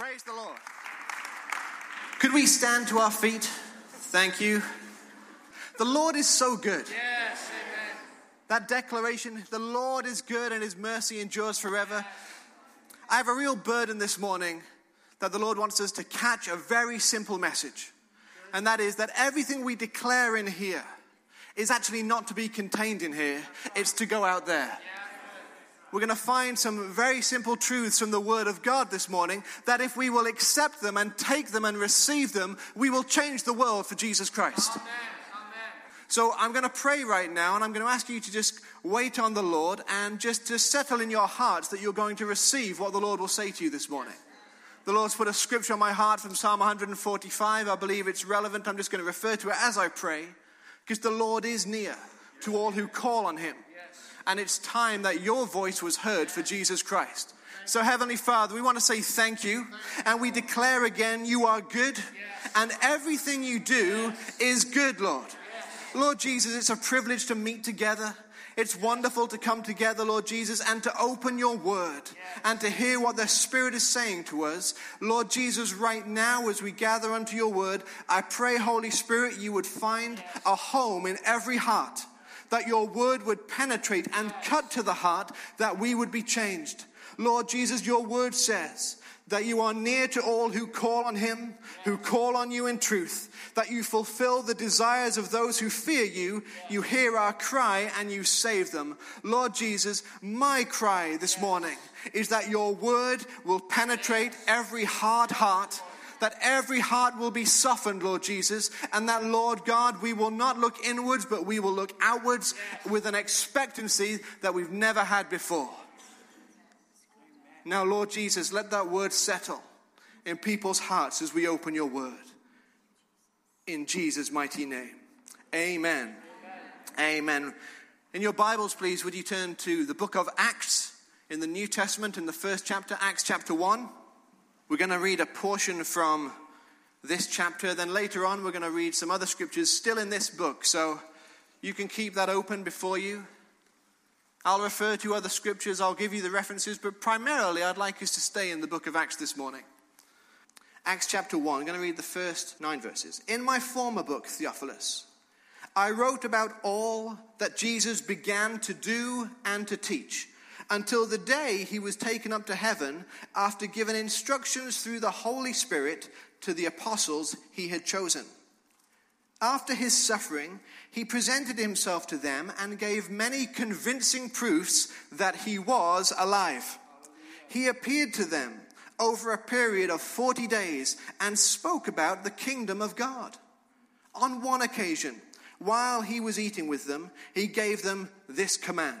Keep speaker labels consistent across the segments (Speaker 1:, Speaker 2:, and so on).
Speaker 1: Praise the Lord. Could we stand to our feet? Thank you. The Lord is so good.
Speaker 2: Yes, amen.
Speaker 1: That declaration, the Lord is good and his mercy endures forever. I have a real burden this morning that the Lord wants us to catch a very simple message. And that is that everything we declare in here is actually not to be contained in here, it's to go out there. We're going to find some very simple truths from the Word of God this morning that if we will accept them and take them and receive them, we will change the world for Jesus Christ.
Speaker 2: Amen. Amen.
Speaker 1: So I'm going to pray right now, and I'm going to ask you to just wait on the Lord and just to settle in your hearts that you're going to receive what the Lord will say to you this morning. The Lord's put a scripture on my heart from Psalm 145. I believe it's relevant. I'm just going to refer to it as I pray, because the Lord is near to all who call on Him. And it's time that your voice was heard for Jesus Christ. So, Heavenly Father, we want to say thank you. And we declare again, you are good. And everything you do is good, Lord. Lord Jesus, it's a privilege to meet together. It's wonderful to come together, Lord Jesus, and to open your word and to hear what the Spirit is saying to us. Lord Jesus, right now, as we gather unto your word, I pray, Holy Spirit, you would find a home in every heart that your word would penetrate and cut to the heart, that we would be changed. Lord Jesus, your word says that you are near to all who call on him, who call on you in truth, that you fulfill the desires of those who fear you, you hear our cry and you save them. Lord Jesus, my cry this morning is that your word will penetrate every hard heart that every heart will be softened, Lord Jesus, and that, Lord God, we will not look inwards, but we will look outwards with an expectancy that we've never had before. Now, Lord Jesus, let that word settle in people's hearts as we open your word. In Jesus' mighty name. Amen. Amen. Amen. In your Bibles, please, would you turn to the book of Acts in the New Testament in the first chapter, Acts chapter 1. We're going to read a portion from this chapter. Then later on, we're going to read some other scriptures still in this book. So you can keep that open before you. I'll refer to other scriptures, I'll give you the references, but primarily I'd like us to stay in the book of Acts this morning. Acts chapter 1, I'm going to read the first nine verses. In my former book, Theophilus, I wrote about all that Jesus began to do and to teach until the day he was taken up to heaven after giving instructions through the Holy Spirit to the apostles he had chosen. After his suffering, he presented himself to them and gave many convincing proofs that he was alive. He appeared to them over a period of 40 days and spoke about the kingdom of God. On one occasion, while he was eating with them, he gave them this command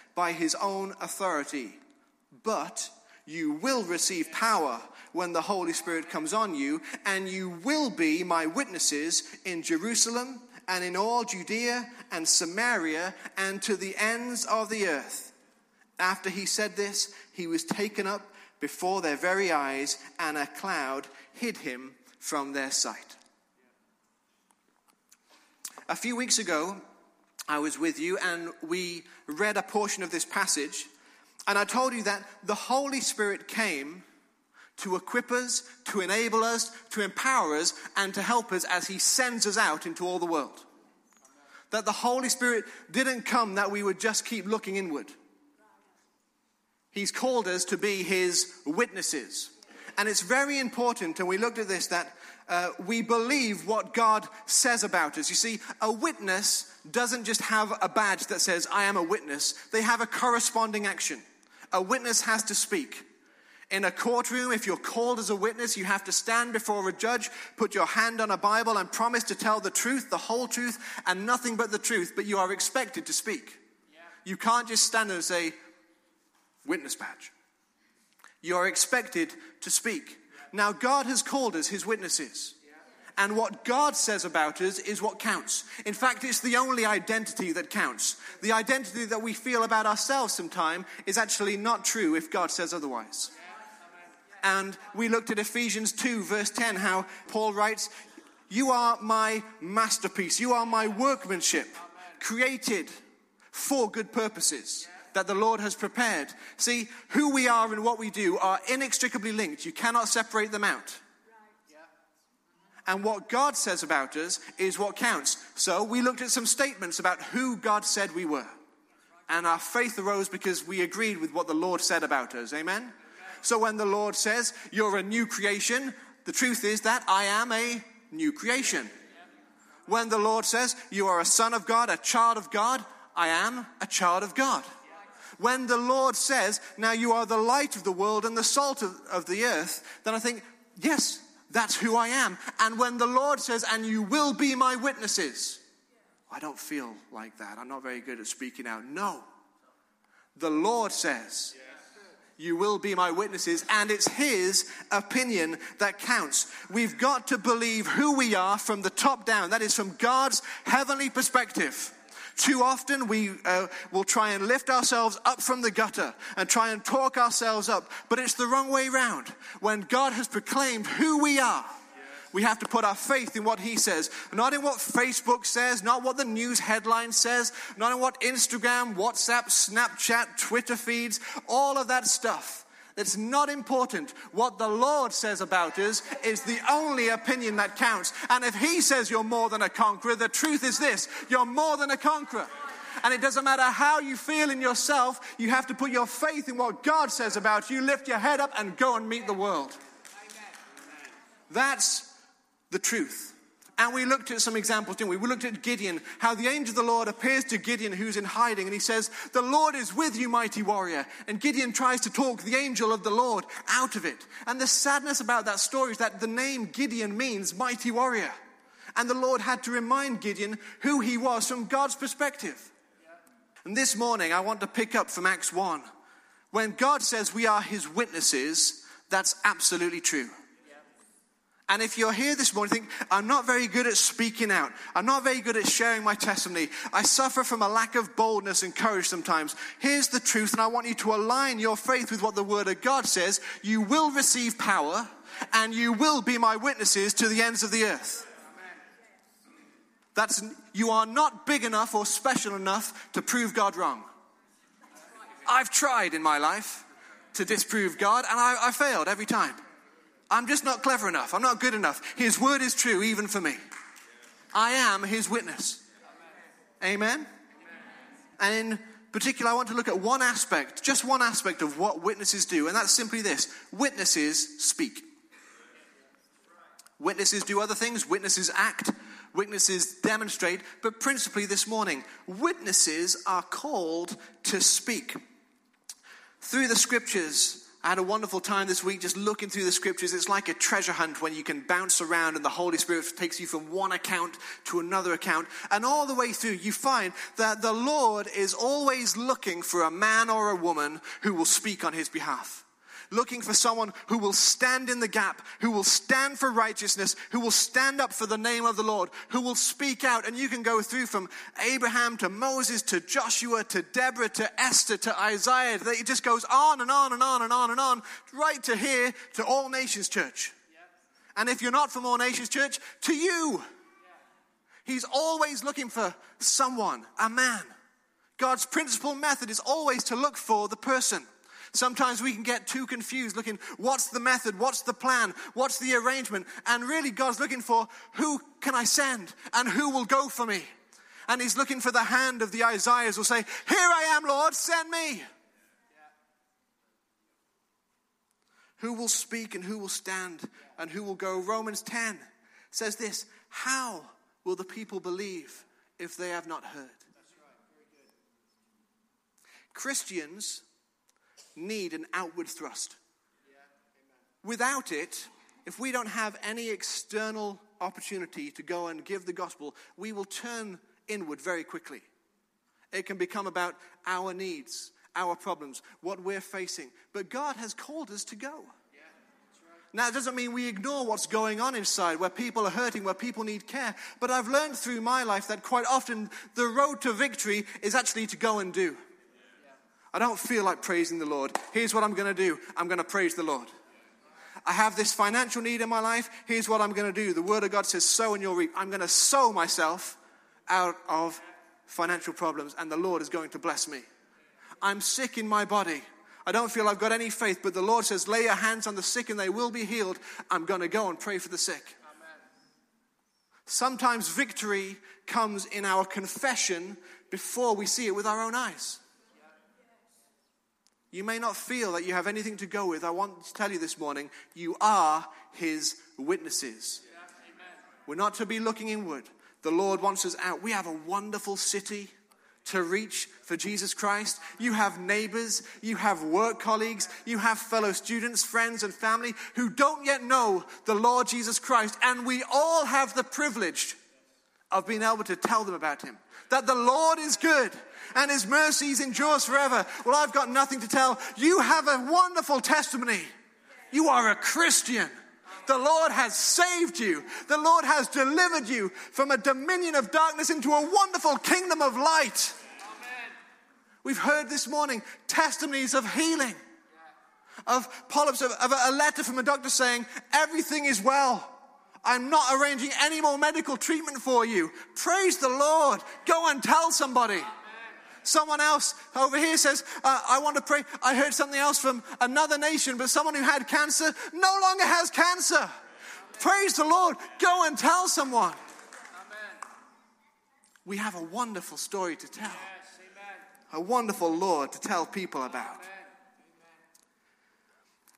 Speaker 1: by his own authority. But you will receive power when the Holy Spirit comes on you, and you will be my witnesses in Jerusalem and in all Judea and Samaria and to the ends of the earth. After he said this, he was taken up before their very eyes, and a cloud hid him from their sight. A few weeks ago, I was with you and we read a portion of this passage. And I told you that the Holy Spirit came to equip us, to enable us, to empower us, and to help us as He sends us out into all the world. That the Holy Spirit didn't come that we would just keep looking inward. He's called us to be His witnesses. And it's very important, and we looked at this, that uh, we believe what God says about us. You see, a witness doesn't just have a badge that says, I am a witness, they have a corresponding action. A witness has to speak. In a courtroom, if you're called as a witness, you have to stand before a judge, put your hand on a Bible, and promise to tell the truth, the whole truth, and nothing but the truth, but you are expected to speak. Yeah. You can't just stand there and say, witness badge. You are expected to speak Now, God has called us his witnesses. And what God says about us is what counts. In fact, it's the only identity that counts. The identity that we feel about ourselves sometimes is actually not true if God says otherwise. And we looked at Ephesians 2, verse 10, how Paul writes, You are my masterpiece, you are my workmanship, created for good purposes that the Lord has prepared. See, who we are and what we do are inextricably linked. You cannot separate them out. And what God says about us is what counts. So we looked at some statements about who God said we were. And our faith arose because we agreed with what the Lord said about us. Amen? So when the Lord says, You're a new creation, the truth is that I am a new creation. When the Lord says, You are a son of God, a child of God, I am a child of God. When the Lord says, Now you are the light of the world and the salt of, of the earth, then I think, Yes, that's who I am. And when the Lord says, And you will be my witnesses, I don't feel like that. I'm not very good at speaking out. No. The Lord says, you will be my witnesses, and it's His opinion that counts. We've got to believe who we are from the top down. That is from God's heavenly perspective. Too often we uh, will try and lift ourselves up from the gutter and try and talk ourselves up, but it's the wrong way round. When God has proclaimed who we are, we have to put our faith in what he says, not in what Facebook says, not what the news headline says, not in what Instagram, WhatsApp, Snapchat, Twitter feeds, all of that stuff. It's not important. What the Lord says about us is the only opinion that counts. And if He says you're more than a conqueror, the truth is this you're more than a conqueror. And it doesn't matter how you feel in yourself, you have to put your faith in what God says about you, lift your head up, and go and meet the world. That's the truth. And we looked at some examples, didn't we? We looked at Gideon, how the angel of the Lord appears to Gideon who's in hiding, and he says, The Lord is with you, mighty warrior. And Gideon tries to talk the angel of the Lord out of it. And the sadness about that story is that the name Gideon means mighty warrior. And the Lord had to remind Gideon who he was from God's perspective. And this morning, I want to pick up from Acts 1. When God says we are his witnesses, that's absolutely true. And if you're here this morning, think, I'm not very good at speaking out. I'm not very good at sharing my testimony. I suffer from a lack of boldness and courage sometimes. Here's the truth, and I want you to align your faith with what the Word of God says. You will receive power, and you will be my witnesses to the ends of the earth. That's, you are not big enough or special enough to prove God wrong. I've tried in my life to disprove God, and I, I failed every time. I'm just not clever enough. I'm not good enough. His word is true even for me. I am his witness. Amen? And in particular, I want to look at one aspect, just one aspect of what witnesses do, and that's simply this witnesses speak. Witnesses do other things, witnesses act, witnesses demonstrate, but principally this morning, witnesses are called to speak. Through the scriptures, I had a wonderful time this week just looking through the scriptures. It's like a treasure hunt when you can bounce around and the Holy Spirit takes you from one account to another account. And all the way through, you find that the Lord is always looking for a man or a woman who will speak on his behalf looking for someone who will stand in the gap, who will stand for righteousness, who will stand up for the name of the Lord, who will speak out. And you can go through from Abraham to Moses to Joshua to Deborah to Esther to Isaiah. It just goes on and on and on and on and on, right to here to All Nations Church. And if you're not from All Nations Church, to you. He's always looking for someone, a man. God's principal method is always to look for the person. Sometimes we can get too confused looking, what's the method? What's the plan? What's the arrangement? And really, God's looking for who can I send and who will go for me? And He's looking for the hand of the Isaiahs will say, Here I am, Lord, send me. Yeah. Who will speak and who will stand and who will go? Romans 10 says this How will the people believe if they have not heard? Christians need an outward thrust. Without it, if we don't have any external opportunity to go and give the gospel, we will turn inward very quickly. It can become about our needs, our problems, what we're facing. But God has called us to go. Now, it doesn't mean we ignore what's going on inside, where people are hurting, where people need care. But I've learned through my life that quite often the road to victory is actually to go and do. I don't feel like praising the Lord. Here's what I'm going to do I'm going to praise the Lord. I have this financial need in my life. Here's what I'm going to do. The Word of God says, sow and you'll reap. I'm going to sow myself out of financial problems, and the Lord is going to bless me. I'm sick in my body. I don't feel I've got any faith, but the Lord says, lay your hands on the sick and they will be healed. I'm going to go and pray for the sick. Amen. Sometimes victory comes in our confession before we see it with our own eyes. You may not feel that you have anything to go with. I want to tell you this morning, you are his witnesses. We're not to be looking inward. The Lord wants us out. We have a wonderful city to reach for Jesus Christ. You have neighbors, you have work colleagues, you have fellow students, friends, and family who don't yet know the Lord Jesus Christ. And we all have the privilege of being able to tell them about him. That the Lord is good and his mercies endures forever. Well, I've got nothing to tell. You have a wonderful testimony. You are a Christian. The Lord has saved you. The Lord has delivered you from a dominion of darkness into a wonderful kingdom of light. Amen. We've heard this morning testimonies of healing, of polyps, of, of a letter from a doctor saying, Everything is well. I'm not arranging any more medical treatment for you. Praise the Lord. Go and tell somebody. Someone else over here says, uh, I want to pray. I heard something else from another nation, but someone who had cancer no longer has cancer. Praise the Lord. Go and tell someone. Amen. We have a wonderful story to tell, yes, a wonderful Lord to tell people about. Amen.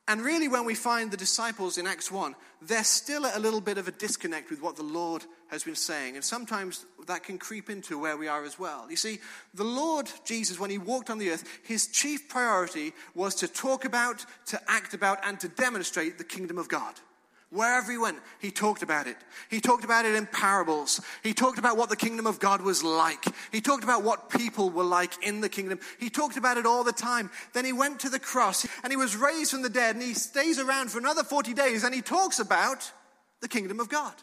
Speaker 1: And really, when we find the disciples in Acts 1, they're still a little bit of a disconnect with what the Lord has been saying. And sometimes that can creep into where we are as well. You see, the Lord Jesus, when he walked on the earth, his chief priority was to talk about, to act about, and to demonstrate the kingdom of God. Wherever he went, he talked about it. He talked about it in parables. He talked about what the kingdom of God was like. He talked about what people were like in the kingdom. He talked about it all the time. Then he went to the cross and he was raised from the dead and he stays around for another 40 days and he talks about the kingdom of God.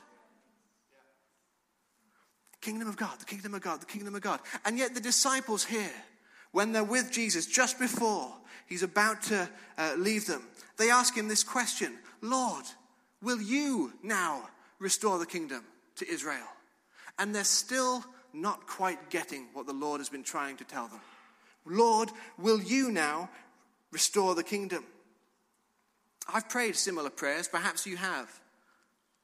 Speaker 1: Kingdom of God, the kingdom of God, the kingdom of God. And yet the disciples here, when they're with Jesus just before he's about to uh, leave them, they ask him this question Lord, Will you now restore the kingdom to Israel? And they're still not quite getting what the Lord has been trying to tell them. Lord, will you now restore the kingdom? I've prayed similar prayers, perhaps you have.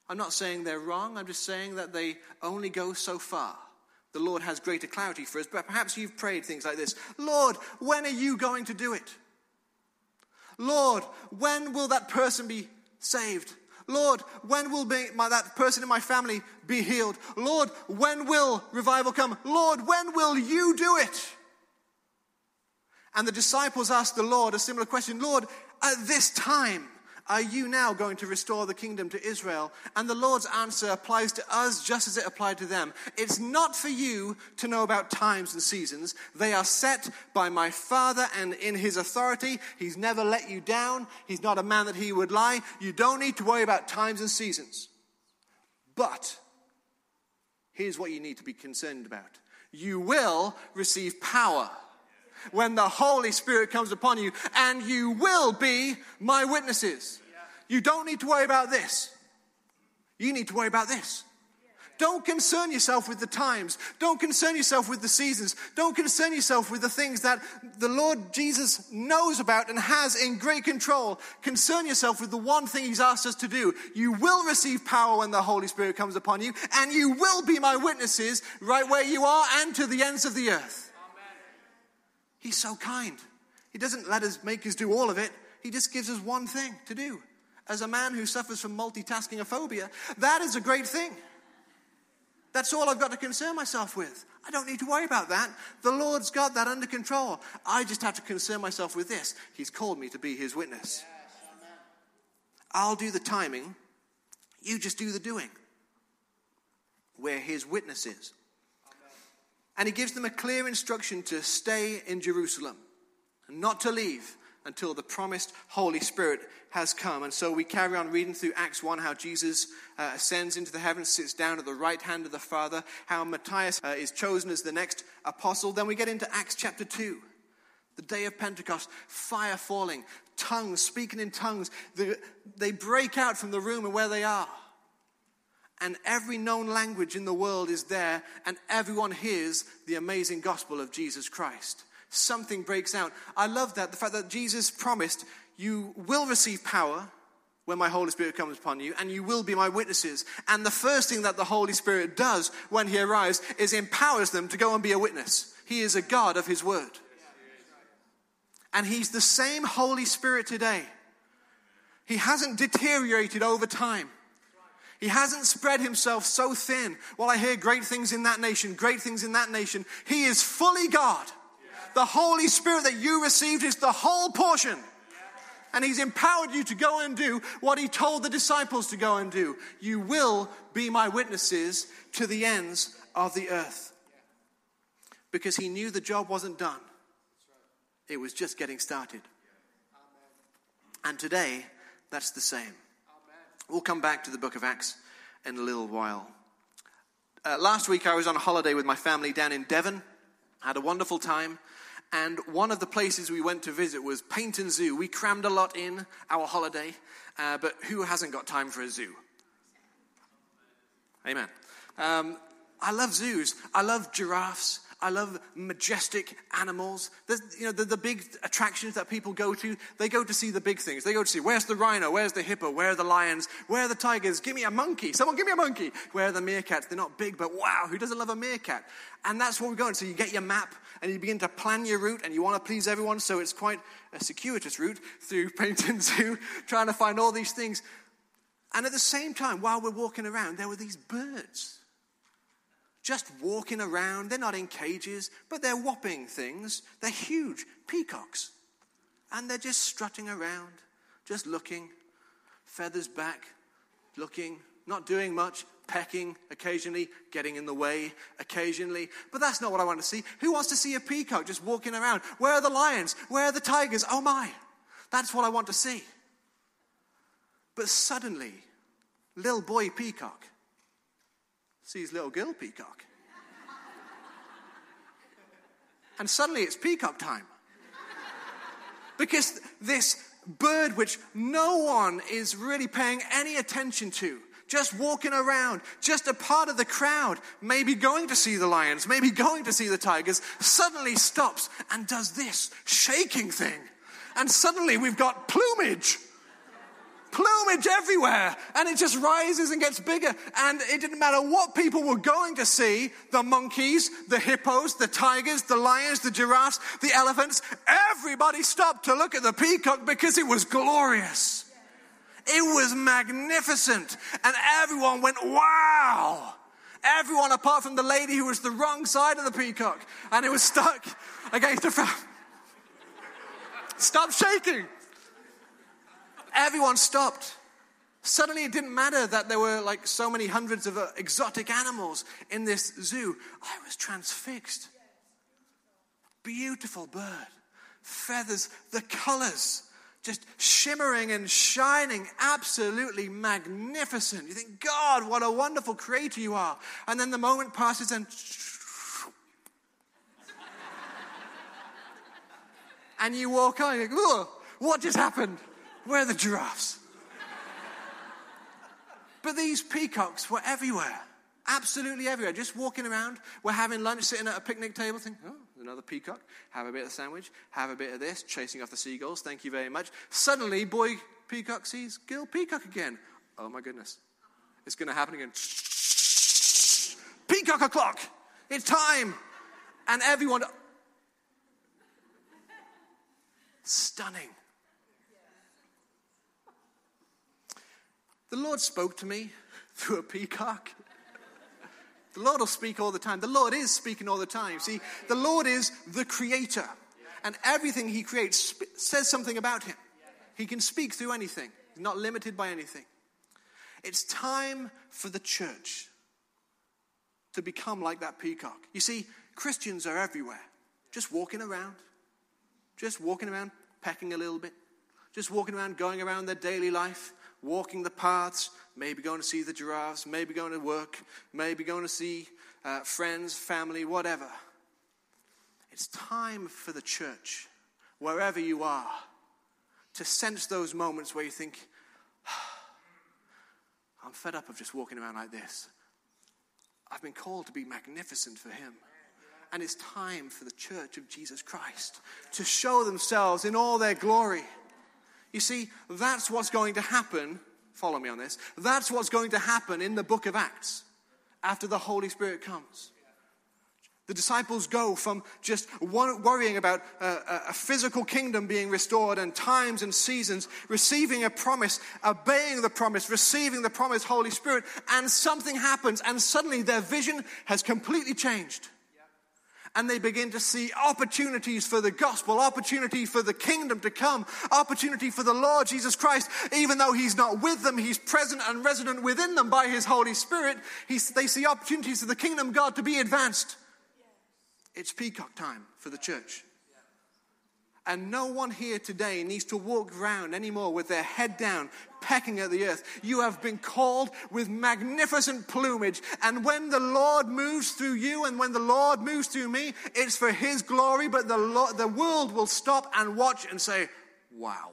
Speaker 1: I'm not saying they're wrong, I'm just saying that they only go so far. The Lord has greater clarity for us, but perhaps you've prayed things like this Lord, when are you going to do it? Lord, when will that person be saved? Lord, when will be my, that person in my family be healed? Lord, when will revival come? Lord, when will you do it? And the disciples asked the Lord a similar question Lord, at this time, are you now going to restore the kingdom to Israel? And the Lord's answer applies to us just as it applied to them. It's not for you to know about times and seasons. They are set by my Father and in his authority. He's never let you down. He's not a man that he would lie. You don't need to worry about times and seasons. But here's what you need to be concerned about you will receive power when the Holy Spirit comes upon you, and you will be my witnesses. You don't need to worry about this. You need to worry about this. Don't concern yourself with the times. Don't concern yourself with the seasons. Don't concern yourself with the things that the Lord Jesus knows about and has in great control. Concern yourself with the one thing He's asked us to do. You will receive power when the Holy Spirit comes upon you, and you will be my witnesses right where you are and to the ends of the earth. He's so kind. He doesn't let us make us do all of it. He just gives us one thing to do. As a man who suffers from multitasking a phobia, that is a great thing. That's all I've got to concern myself with. I don't need to worry about that. The Lord's got that under control. I just have to concern myself with this. He's called me to be his witness. I'll do the timing. You just do the doing. We're his witnesses. And he gives them a clear instruction to stay in Jerusalem, not to leave until the promised Holy Spirit has come. And so we carry on reading through Acts 1 how Jesus uh, ascends into the heavens, sits down at the right hand of the Father, how Matthias uh, is chosen as the next apostle. Then we get into Acts chapter 2. The day of Pentecost, fire falling, tongues, speaking in tongues. The, they break out from the room and where they are. And every known language in the world is there, and everyone hears the amazing gospel of Jesus Christ something breaks out. I love that, the fact that Jesus promised, You will receive power when my Holy Spirit comes upon you, and you will be my witnesses. And the first thing that the Holy Spirit does when he arrives is empowers them to go and be a witness. He is a God of his word. And he's the same Holy Spirit today. He hasn't deteriorated over time. He hasn't spread himself so thin. Well, I hear great things in that nation, great things in that nation. He is fully God. The Holy Spirit that you received is the whole portion. And He's empowered you to go and do what He told the disciples to go and do. You will be my witnesses to the ends of the earth. Because He knew the job wasn't done, it was just getting started. And today, that's the same. We'll come back to the book of Acts in a little while. Uh, last week, I was on holiday with my family down in Devon. Had a wonderful time. And one of the places we went to visit was Paignton Zoo. We crammed a lot in our holiday, uh, but who hasn't got time for a zoo? Amen. Um, I love zoos. I love giraffes. I love majestic animals. There's, you know, the, the big attractions that people go to, they go to see the big things. They go to see where's the rhino, where's the hippo, where are the lions, where are the tigers? Give me a monkey. Someone give me a monkey. Where are the meerkats? They're not big, but wow, who doesn't love a meerkat? And that's where we're going. So you get your map and you begin to plan your route and you want to please everyone. So it's quite a circuitous route through Paignton Zoo, trying to find all these things. And at the same time, while we're walking around, there were these birds just walking around. They're not in cages, but they're whopping things. They're huge peacocks. And they're just strutting around, just looking, feathers back, looking, not doing much, pecking occasionally, getting in the way occasionally. But that's not what I want to see. Who wants to see a peacock just walking around? Where are the lions? Where are the tigers? Oh my, that's what I want to see. But suddenly, little boy peacock sees little girl peacock. and suddenly it's peacock time. Because this bird, which no one is really paying any attention to, just walking around, just a part of the crowd, maybe going to see the lions, maybe going to see the tigers, suddenly stops and does this shaking thing. And suddenly we've got plumage plumage everywhere. And it just rises and gets bigger. And it didn't matter what people were going to see the monkeys, the hippos, the tigers, the lions, the giraffes, the elephants everybody stopped to look at the peacock because it was glorious. It was magnificent. And everyone went, wow. Everyone apart from the lady who was the wrong side of the peacock and it was stuck against the front. Stop shaking everyone stopped. Suddenly, it didn't matter that there were like so many hundreds of uh, exotic animals in this zoo. I was transfixed. Beautiful bird, feathers, the colors just shimmering and shining, absolutely magnificent. You think, God, what a wonderful creator you are. And then the moment passes and and you walk on, you go, what just happened? Where are the giraffes? but these peacocks were everywhere. Absolutely everywhere. Just walking around. We're having lunch, sitting at a picnic table, thinking, oh, another peacock. Have a bit of sandwich. Have a bit of this. Chasing off the seagulls. Thank you very much. Suddenly, boy peacock sees girl peacock again. Oh my goodness. It's going to happen again. Peacock o'clock. It's time. And everyone. Stunning. The Lord spoke to me through a peacock. The Lord will speak all the time. The Lord is speaking all the time. See, the Lord is the creator, and everything He creates says something about Him. He can speak through anything, He's not limited by anything. It's time for the church to become like that peacock. You see, Christians are everywhere, just walking around, just walking around, pecking a little bit, just walking around, going around their daily life, walking the paths, maybe going to see the giraffes, maybe going to work, maybe going to see uh, friends, family, whatever. It's time for the church, wherever you are, to sense those moments where you think, I'm fed up of just walking around like this. I've been called to be magnificent for Him. And it's time for the church of Jesus Christ to show themselves in all their glory. You see, that's what's going to happen. Follow me on this. That's what's going to happen in the book of Acts after the Holy Spirit comes. The disciples go from just worrying about uh, a, a, physical kingdom being restored and times and seasons, receiving a promise, obeying the promise, receiving the promise, Holy Spirit, and something happens, and suddenly their vision has completely changed. And they begin to see opportunities for the gospel, opportunity for the kingdom to come, opportunity for the Lord Jesus Christ. Even though He's not with them, He's present and resident within them by His Holy Spirit. They see opportunities for the kingdom of God to be advanced. It's peacock time for the church. And no one here today needs to walk around anymore with their head down, pecking at the earth. You have been called with magnificent plumage. And when the Lord moves through you and when the Lord moves through me, it's for His glory. But the, the world will stop and watch and say, wow.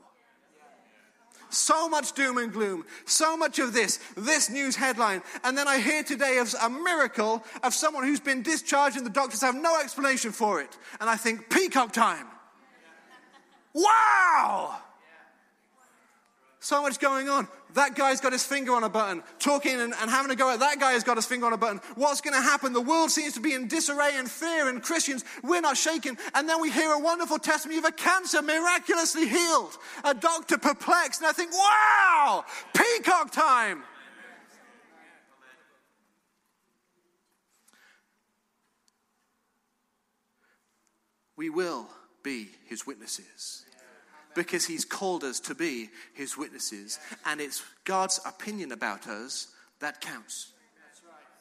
Speaker 1: So much doom and gloom, so much of this, this news headline. And then I hear today of a miracle of someone who's been discharged and the doctors have no explanation for it. And I think, peacock time. Wow! So much going on. That guy's got his finger on a button, talking and, and having a go at that guy has got his finger on a button. What's going to happen? The world seems to be in disarray and fear, and Christians, we're not shaken. And then we hear a wonderful testimony of a cancer miraculously healed, a doctor perplexed, and I think, wow, peacock time. We will be his witnesses because he's called us to be his witnesses. And it's God's opinion about us that counts.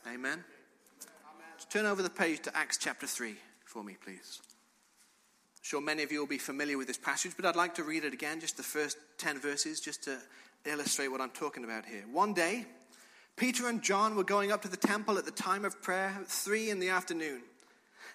Speaker 1: Amen. turn over the page to Acts chapter 3 for me, please. I'm sure many of you will be familiar with this passage, but I'd like to read it again, just the first 10 verses, just to illustrate what I'm talking about here. One day, Peter and John were going up to the temple at the time of prayer 3 in the afternoon.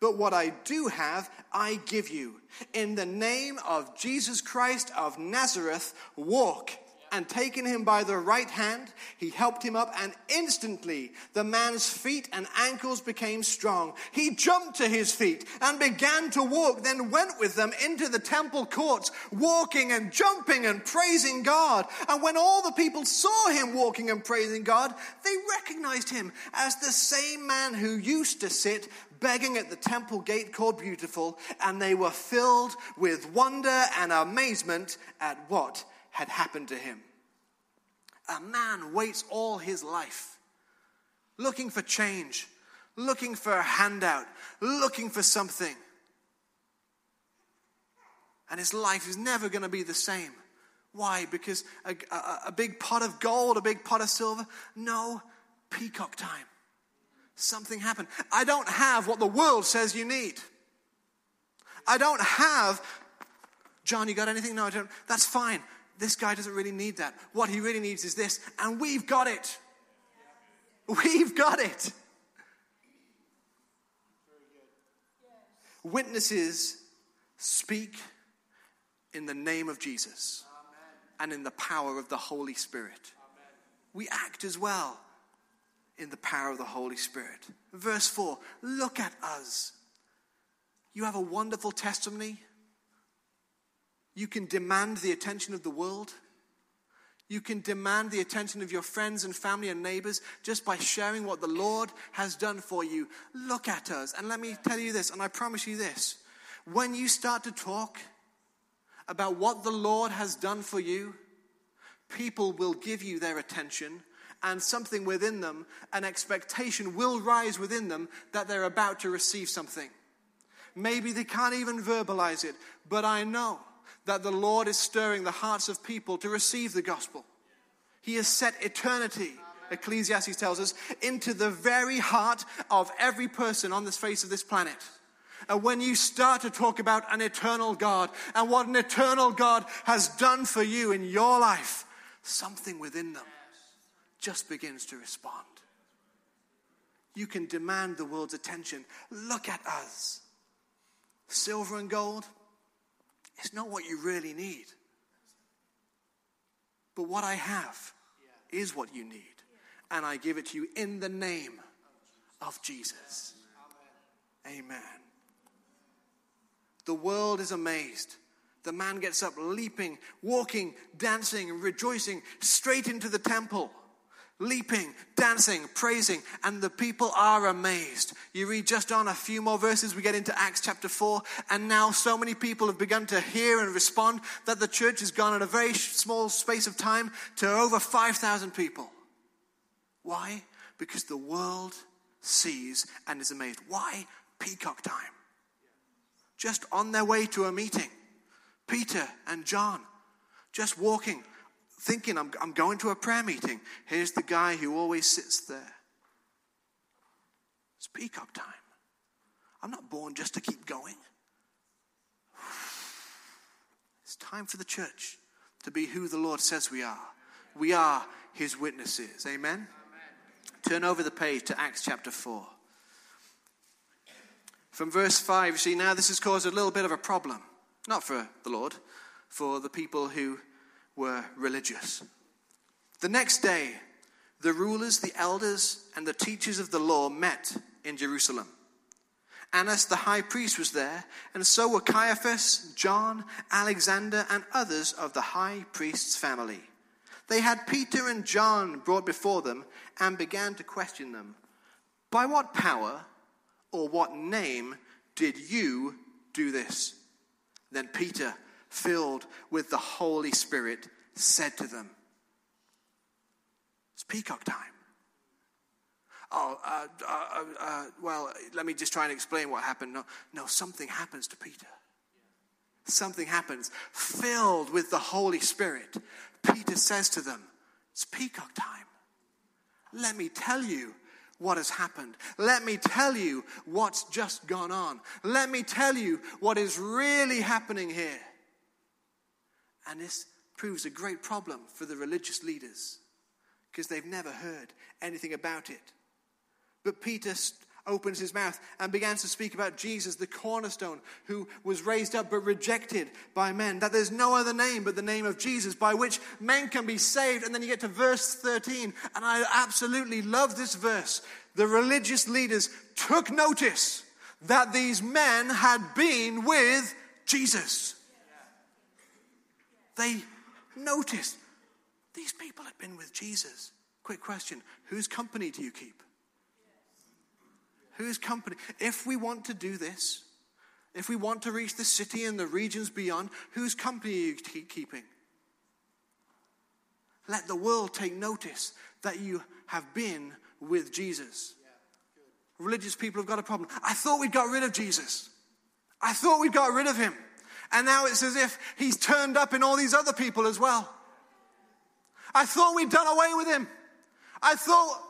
Speaker 1: but what I do have, I give you. In the name of Jesus Christ of Nazareth, walk. And taking him by the right hand, he helped him up, and instantly the man's feet and ankles became strong. He jumped to his feet and began to walk, then went with them into the temple courts, walking and jumping and praising God. And when all the people saw him walking and praising God, they recognized him as the same man who used to sit begging at the temple gate called Beautiful, and they were filled with wonder and amazement at what had happened to him. A man waits all his life looking for change, looking for a handout, looking for something. And his life is never going to be the same. Why? Because a, a, a, big pot of gold, a big pot of silver? No, peacock time something happened. I don't have what the world says you need. I don't have, John, you got anything? No, I don't. That's fine. This guy doesn't really need that. What he really needs is this, and we've got it. We've got it. Witnesses speak in the name of Jesus and in the power of the Holy Spirit. We act as well in the power of the Holy Spirit. Verse 4 Look at us. You have a wonderful testimony. You can demand the attention of the world. You can demand the attention of your friends and family and neighbors just by sharing what the Lord has done for you. Look at us. And let me tell you this, and I promise you this when you start to talk about what the Lord has done for you, people will give you their attention and something within them, an expectation will rise within them that they're about to receive something. Maybe they can't even verbalize it, but I know that the Lord is stirring the hearts of people to receive the gospel. He has set eternity, Ecclesiastes tells us, into the very heart of every person on the face of this planet. And when you start to talk about an eternal God and what an eternal God has done for you in your life, something within them just begins to respond. You can demand the world's attention. Look at us. Silver and gold it's not what you really need. But what I have is what you need. And I give it to you in the name of Jesus. Amen. The world is amazed. The man gets up, leaping, walking, dancing, rejoicing, straight into the temple leaping, dancing, praising, and the people are amazed. You read just on a few more verses, we get into Acts chapter 4, and now so many people have begun to hear and respond that the church has gone in a very small space of time to over 5,000 people. Why? Because the world sees and is amazed. Why? Peacock time. Just on their way to a meeting, Peter and John just walking thinking, I'm, I'm going to a prayer meeting. Here's the guy who always sits there. It's up time. I'm not born just to keep going. It's time for the church to be who the Lord says we are. We are his witnesses. Amen? Amen? Turn over the page to Acts chapter 4. From verse 5, you see, now this has caused a little bit of a problem. Not for the Lord, for the people who were religious. The next day, the rulers, the elders, and the teachers of the law met in Jerusalem. Annas the high priest was there, and so were Caiaphas, John, Alexander, and others of the high priest's family. They had Peter and John brought before them and began to question them By what power or what name did you do this? Then Peter filled with the Holy Spirit, said to them, It's peacock time. Oh, uh, uh, uh, well, let me just try and explain what happened. No, no, something happens to Peter. Something happens. Filled with the Holy Spirit, Peter says to them, It's peacock time. Let me tell you what has happened. Let me tell you what's just gone on. Let me tell you what is really happening here. And this proves a great problem for the religious leaders because they've never heard anything about it. But Peter opens his mouth and begins to speak about Jesus, the cornerstone, who was raised up but rejected by men. That there's no other name but the name of Jesus by which men can be saved. And then you get to verse 13, and I absolutely love this verse. The religious leaders took notice that these men had been with Jesus. They noticed these people had been with Jesus. Quick question Whose company do you keep? Whose company? If we want to do this, if we want to reach the city and the regions beyond, whose company are you keeping? Let the world take notice that you have been with Jesus. Religious people have got a problem. I thought we'd got rid of Jesus. I thought we'd got rid of him. And now it's as if he's turned up in all these other people as well. I thought we'd done away with him. I thought,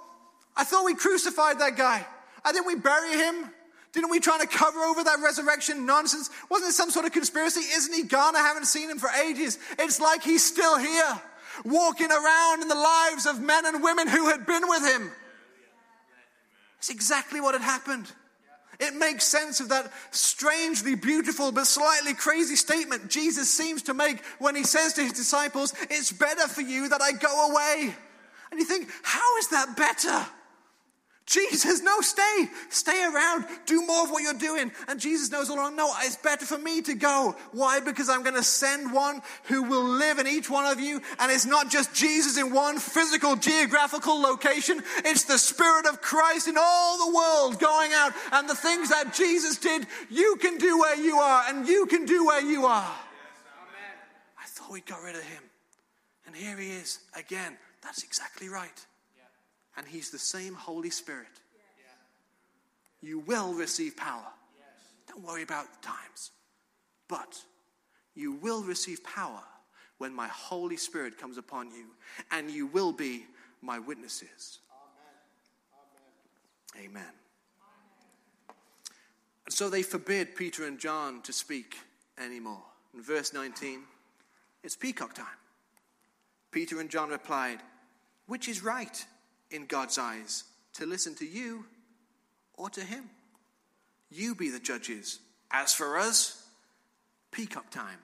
Speaker 1: I thought we crucified that guy. I didn't we bury him? Didn't we try to cover over that resurrection nonsense? Wasn't it some sort of conspiracy? Isn't he gone? I haven't seen him for ages. It's like he's still here, walking around in the lives of men and women who had been with him. It's exactly what had happened. It makes sense of that strangely beautiful but slightly crazy statement Jesus seems to make when he says to his disciples, It's better for you that I go away. And you think, How is that better? Jesus, no, stay. Stay around. Do more of what you're doing. And Jesus knows all along, no, it's better for me to go. Why? Because I'm going to send one who will live in each one of you. And it's not just Jesus in one physical, geographical location. It's the Spirit of Christ in all the world going out. And the things that Jesus did, you can do where you are, and you can do where you are. I thought we got rid of him. And here he is again. That's exactly right. And he's the same Holy Spirit. You will receive power. Don't worry about the times. But you will receive power when my Holy Spirit comes upon you, and you will be my witnesses. Amen. Amen. And so they forbid Peter and John to speak anymore. In verse 19, it's peacock time. Peter and John replied, Which is right in God's eyes, to listen to you or to him? You be the judges. As for us, peacock time.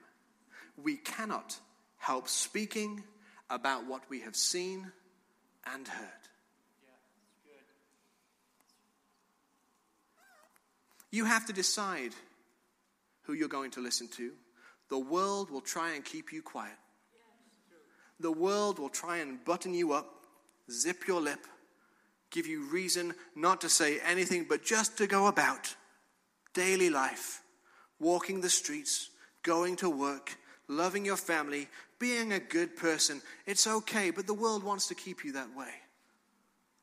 Speaker 1: We cannot help speaking about what we have seen and heard. You have to decide who you're going to listen to. The world will try and keep you quiet. The world will try and button you up, zip your lip, give you reason not to say anything but just to go about daily life, walking the streets, going to work, loving your family, being a good person. It's okay, but the world wants to keep you that way.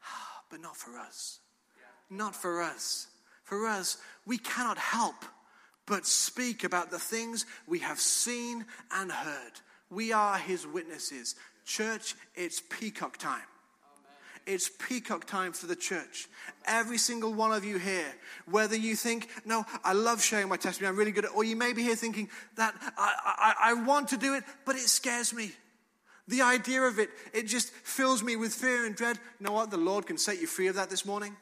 Speaker 1: Ah, but not for us. Not for us. For us, we cannot help but speak about the things we have seen and heard. We are his witnesses. Church, it's peacock time. It's peacock time for the church. Every single one of you here, whether you think, no, I love sharing my testimony, I'm really good at, or you may be here thinking that I, I, I want to do it, but it scares me. The idea of it, it just fills me with fear and dread. You know what? The Lord can set you free of that this morning.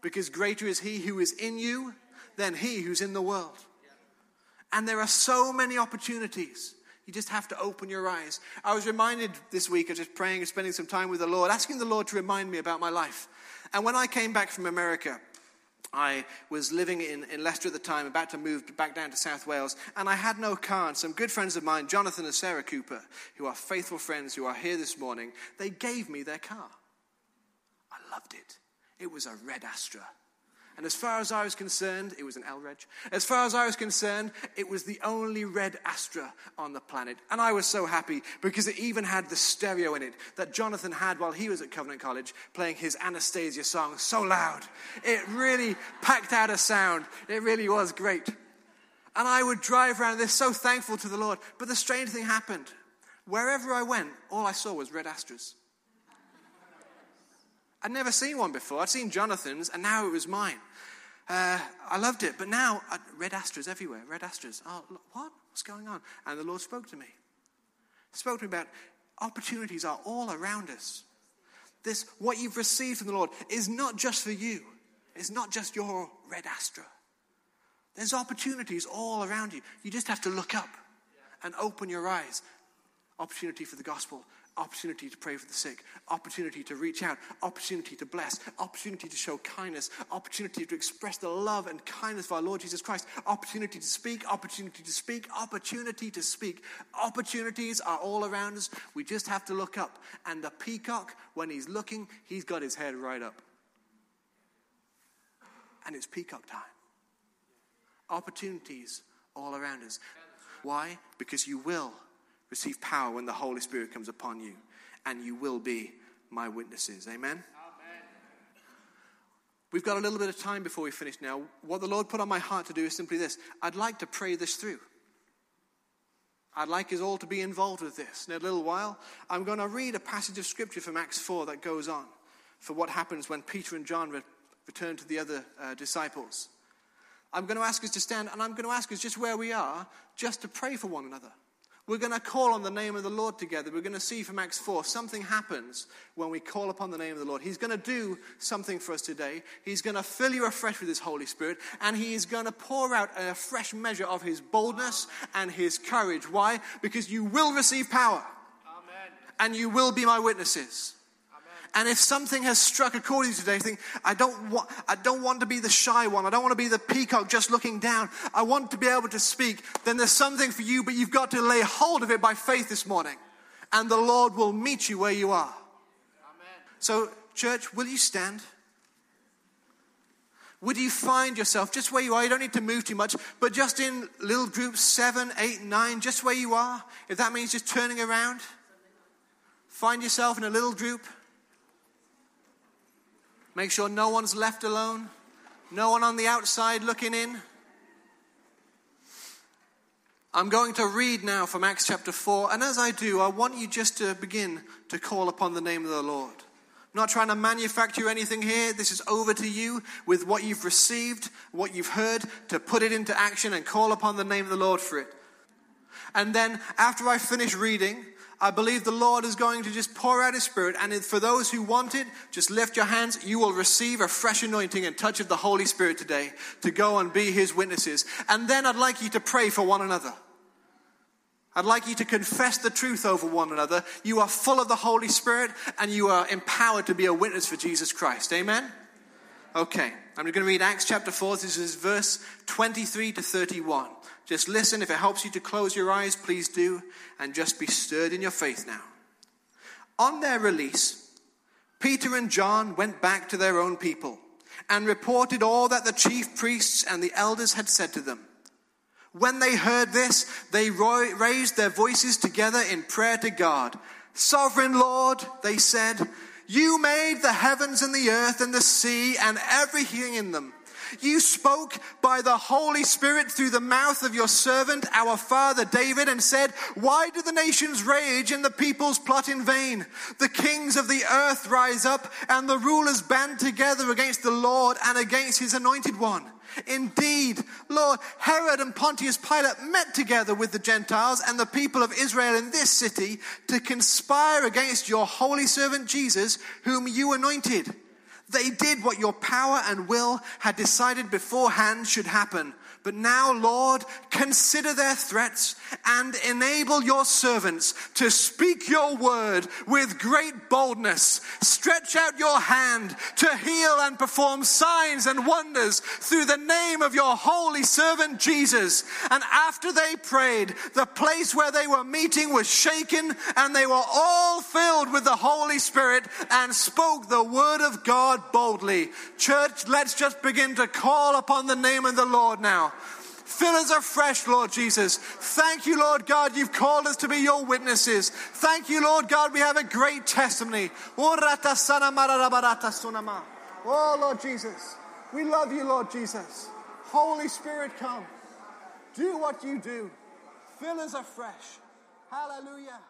Speaker 1: Because greater is He who is in you than he who's in the world. And there are so many opportunities. You just have to open your eyes. I was reminded this week of just praying and spending some time with the Lord, asking the Lord to remind me about my life. And when I came back from America, I was living in, in Leicester at the time, about to move back down to South Wales, and I had no car. And some good friends of mine, Jonathan and Sarah Cooper, who are faithful friends who are here this morning, they gave me their car. I loved it. It was a red Astra. And as far as I was concerned, it was an L Reg. As far as I was concerned, it was the only red Astra on the planet. And I was so happy because it even had the stereo in it that Jonathan had while he was at Covenant College playing his Anastasia song so loud. It really packed out a sound. It really was great. And I would drive around this so thankful to the Lord. But the strange thing happened. Wherever I went, all I saw was red Astras. I'd never seen one before. I'd seen Jonathan's, and now it was mine. Uh, I loved it, but now I, red astras everywhere. Red astras. Oh, what? What's going on? And the Lord spoke to me. He spoke to me about opportunities are all around us. This, what you've received from the Lord, is not just for you. It's not just your red astra. There's opportunities all around you. You just have to look up and open your eyes. Opportunity for the gospel, opportunity to pray for the sick, opportunity to reach out, opportunity to bless, opportunity to show kindness, opportunity to express the love and kindness of our Lord Jesus Christ, opportunity to speak, opportunity to speak, opportunity to speak. Opportunities are all around us. We just have to look up. And the peacock, when he's looking, he's got his head right up. And it's peacock time. Opportunities all around us. Why? Because you will receive power when the Holy Spirit comes upon you, and you will be my witnesses. Amen? Amen? We've got a little bit of time before we finish now. What the Lord put on my heart to do is simply this I'd like to pray this through. I'd like us all to be involved with this. In a little while, I'm going to read a passage of scripture from Acts 4 that goes on for what happens when Peter and John re- return to the other uh, disciples. I'm going to ask us to stand, and I'm going to ask us just where we are, just to pray for one another. We're going to call on the name of the Lord together. We're going to see from Acts 4 something happens when we call upon the name of the Lord. He's going to do something for us today. He's going to fill you afresh with His Holy Spirit, and He is going to pour out a fresh measure of His boldness and His courage. Why? Because you will receive power, Amen. and you will be my witnesses. And if something has struck a chord with you today, think, I don't, want, I don't want to be the shy one. I don't want to be the peacock just looking down. I want to be able to speak. Then there's something for you, but you've got to lay hold of it by faith this morning. And the Lord will meet you where you are. Amen. So, church, will you stand? Would you find yourself just where you are? You don't need to move too much, but just in little groups, seven, eight, nine, just where you are. If that means just turning around, find yourself in a little group. Make sure no one's left alone, no one on the outside looking in. I'm going to read now from Acts chapter 4, and as I do, I want you just to begin to call upon the name of the Lord I'm not trying to manufacture anything here. This is over to you with what you've received, what you've heard, to put it into action and call upon the name of the Lord for it. And then after I finish reading, I believe the Lord is going to just pour out His Spirit. And for those who want it, just lift your hands. You will receive a fresh anointing and touch of the Holy Spirit today to go and be His witnesses. And then I'd like you to pray for one another. I'd like you to confess the truth over one another. You are full of the Holy Spirit and you are empowered to be a witness for Jesus Christ. Amen? Okay, I'm going to read Acts chapter 4. This is verse 23 to 31. Just listen. If it helps you to close your eyes, please do. And just be stirred in your faith now. On their release, Peter and John went back to their own people and reported all that the chief priests and the elders had said to them. When they heard this, they raised their voices together in prayer to God. Sovereign Lord, they said, you made the heavens and the earth and the sea and everything in them. You spoke by the Holy Spirit through the mouth of your servant, our father David, and said, Why do the nations rage and the peoples plot in vain? The kings of the earth rise up and the rulers band together against the Lord and against his anointed one. Indeed, Lord, Herod and Pontius Pilate met together with the Gentiles and the people of Israel in this city to conspire against your holy servant Jesus, whom you anointed. They did what your power and will had decided beforehand should happen but now, Lord, consider their threats and enable your servants to speak your word with great boldness. Stretch out your hand to heal and perform signs and wonders through the name of your holy servant Jesus. And after they prayed, the place where they were meeting was shaken and they were all filled with the Holy Spirit and spoke the word of God boldly. Church, let's just begin to call upon the name of the Lord now. Fill us afresh, Lord Jesus. Thank you, Lord God, you've called us to be your witnesses. Thank you, Lord God, we have a great testimony. Oh, oh Lord Jesus, we love you, Lord Jesus. Holy Spirit, come. Do what you do. Fill us afresh. Hallelujah.